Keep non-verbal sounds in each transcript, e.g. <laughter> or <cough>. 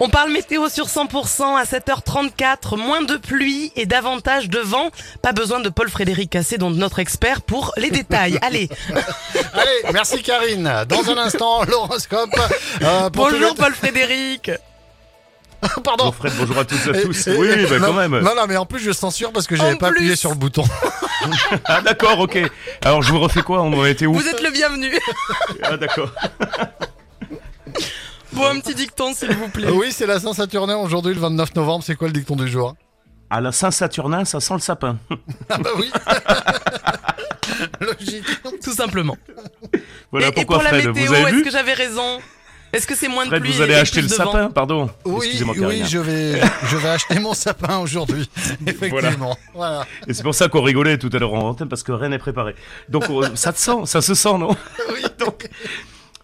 On parle météo sur 100% à 7h34, moins de pluie et davantage de vent. Pas besoin de Paul-Frédéric Cassé, dont notre expert, pour les détails. <laughs> Allez, <laughs> Allez, merci Karine. Dans un instant, l'horoscope. euh, bonjour Paul-Frédéric <laughs> Pardon. Bonjour Fred, bonjour à toutes et à tous. Et- oui, et- bah, non, quand même. Non, non, mais en plus, je censure parce que j'avais pas appuyé sur le bouton. Ah d'accord, ok. Alors je vous refais quoi? On en était où? Vous êtes le bienvenu. Ah d'accord. Bon, un petit dicton, s'il vous plaît. oui, c'est la Saint-Saturnin aujourd'hui, le 29 novembre. C'est quoi le dicton du jour? À la Saint-Saturnin, ça sent le sapin. <laughs> Ah bah oui. <laughs> Logique. Tout simplement. Voilà et, et pourquoi pour la météo, vous avez est-ce vu que j'avais raison? Est-ce que c'est moins de Fred, pluie vous allez et acheter plus le de vent? sapin, pardon. Oui, je vais, <laughs> je vais acheter mon sapin aujourd'hui. Effectivement. Voilà. Et c'est pour ça qu'on rigolait tout à l'heure en antenne parce que rien n'est préparé. Donc ça te sent, ça se sent, non? Oui. Donc,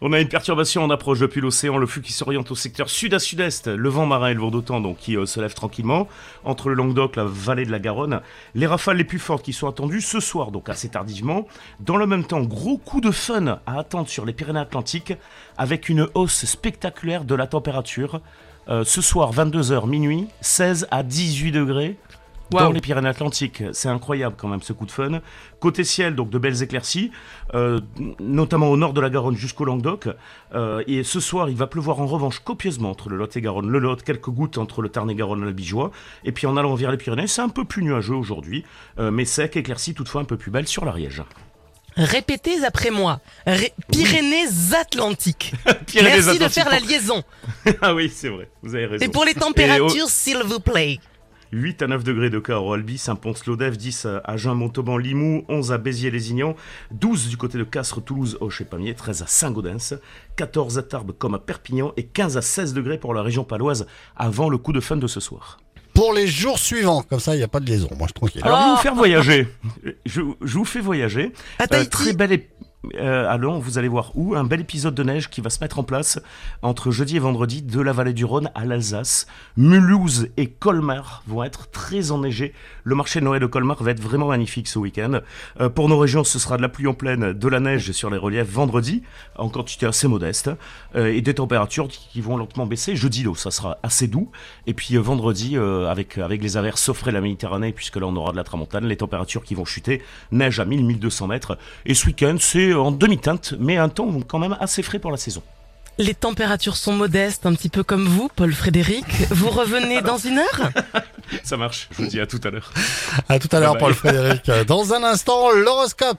on a une perturbation en approche depuis l'océan, le flux qui s'oriente au secteur sud à sud-est, le vent marin et le vent d'automne donc qui euh, se lève tranquillement entre le Languedoc, la vallée de la Garonne. Les rafales les plus fortes qui sont attendues ce soir, donc assez tardivement. Dans le même temps, gros coup de fun à attendre sur les Pyrénées-Atlantiques avec une hausse spectaculaire de la température. Euh, ce soir, 22h minuit, 16 à 18 degrés dans Waouh. les Pyrénées-Atlantiques. C'est incroyable quand même ce coup de fun. Côté ciel, donc de belles éclaircies, euh, notamment au nord de la Garonne jusqu'au Languedoc. Euh, et ce soir, il va pleuvoir en revanche copieusement entre le Lot et Garonne. Le Lot, quelques gouttes entre le Tarn et Garonne et le Bijois. Et puis en allant vers les Pyrénées, c'est un peu plus nuageux aujourd'hui, euh, mais sec, éclairci toutefois un peu plus belle sur l'Ariège. Répétez après moi. Ré- Pyrénées-Atlantiques. <laughs> Merci de faire la liaison. <laughs> ah oui, c'est vrai, vous avez raison. Et pour les températures, s'il vous plaît. 8 à 9 degrés de Cahors, Albi, Saint-Pons-Lodève, 10 à Agen, Montauban, Limoux, 11 à Béziers-Lézignan, 12 du côté de Castres, Toulouse, Auch et Pamiers, 13 à Saint-Gaudens, 14 à Tarbes comme à Perpignan et 15 à 16 degrés pour la région paloise avant le coup de fun de ce soir. Pour les jours suivants, comme ça, il n'y a pas de liaison. Moi, je suis tranquille. Alors, je vais vous faire voyager. Je, je vous fais voyager. À Euh, très bel ép- euh, à Lyon, vous allez voir où un bel épisode de neige qui va se mettre en place entre jeudi et vendredi de la vallée du Rhône à l'Alsace. Mulhouse et Colmar vont être très enneigés. Le marché de Noël de Colmar va être vraiment magnifique ce week-end. Euh, pour nos régions, ce sera de la pluie en pleine, de la neige sur les reliefs vendredi, en quantité assez modeste, euh, et des températures qui vont lentement baisser. Jeudi, là, ça sera assez doux. Et puis euh, vendredi, avec, avec les averses de la Méditerranée, puisque là on aura de la tramontane, les températures qui vont chuter, neige à 1000-1200 mètres. Et ce week-end, c'est en demi-teinte, mais un temps quand même assez frais pour la saison. Les températures sont modestes, un petit peu comme vous, Paul Frédéric. Vous revenez dans une heure? Ça marche, je vous dis à tout à l'heure. À tout à l'heure. Paul Frédéric. Dans un instant, l'horoscope.